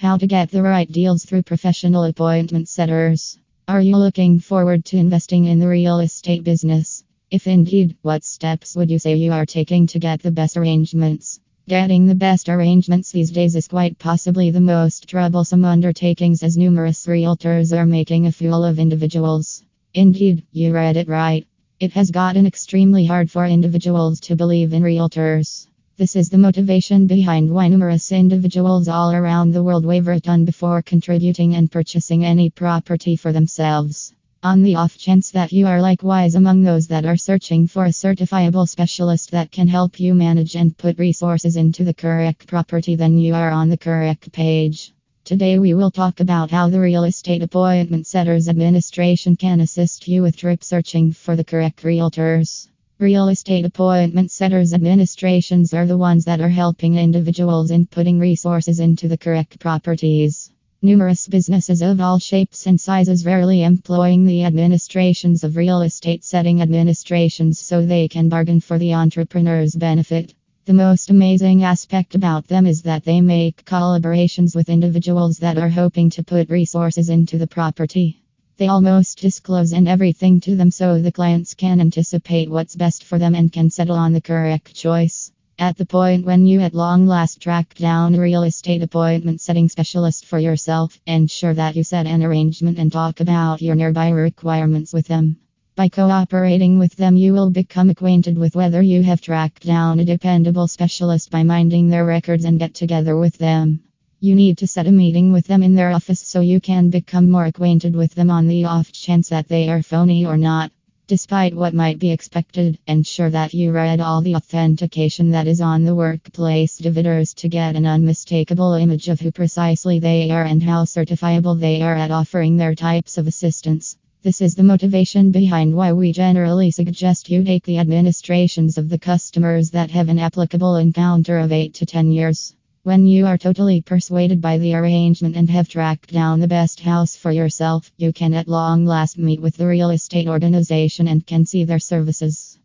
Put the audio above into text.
How to get the right deals through professional appointment setters. Are you looking forward to investing in the real estate business? If indeed, what steps would you say you are taking to get the best arrangements? Getting the best arrangements these days is quite possibly the most troublesome undertakings as numerous realtors are making a fool of individuals. Indeed, you read it right. It has gotten extremely hard for individuals to believe in realtors. This is the motivation behind why numerous individuals all around the world waver a ton before contributing and purchasing any property for themselves. On the off chance that you are likewise among those that are searching for a certifiable specialist that can help you manage and put resources into the correct property, then you are on the correct page. Today we will talk about how the Real Estate Appointment Setters Administration can assist you with trip searching for the correct realtors. Real estate appointment setters administrations are the ones that are helping individuals in putting resources into the correct properties. Numerous businesses of all shapes and sizes rarely employing the administrations of real estate setting administrations so they can bargain for the entrepreneur's benefit. The most amazing aspect about them is that they make collaborations with individuals that are hoping to put resources into the property. They almost disclose and everything to them so the clients can anticipate what's best for them and can settle on the correct choice. At the point when you at long last track down a real estate appointment setting specialist for yourself, ensure that you set an arrangement and talk about your nearby requirements with them. By cooperating with them, you will become acquainted with whether you have tracked down a dependable specialist by minding their records and get together with them. You need to set a meeting with them in their office so you can become more acquainted with them on the off chance that they are phony or not. Despite what might be expected, ensure that you read all the authentication that is on the workplace dividers to get an unmistakable image of who precisely they are and how certifiable they are at offering their types of assistance. This is the motivation behind why we generally suggest you take the administrations of the customers that have an applicable encounter of 8 to 10 years. When you are totally persuaded by the arrangement and have tracked down the best house for yourself, you can at long last meet with the real estate organization and can see their services.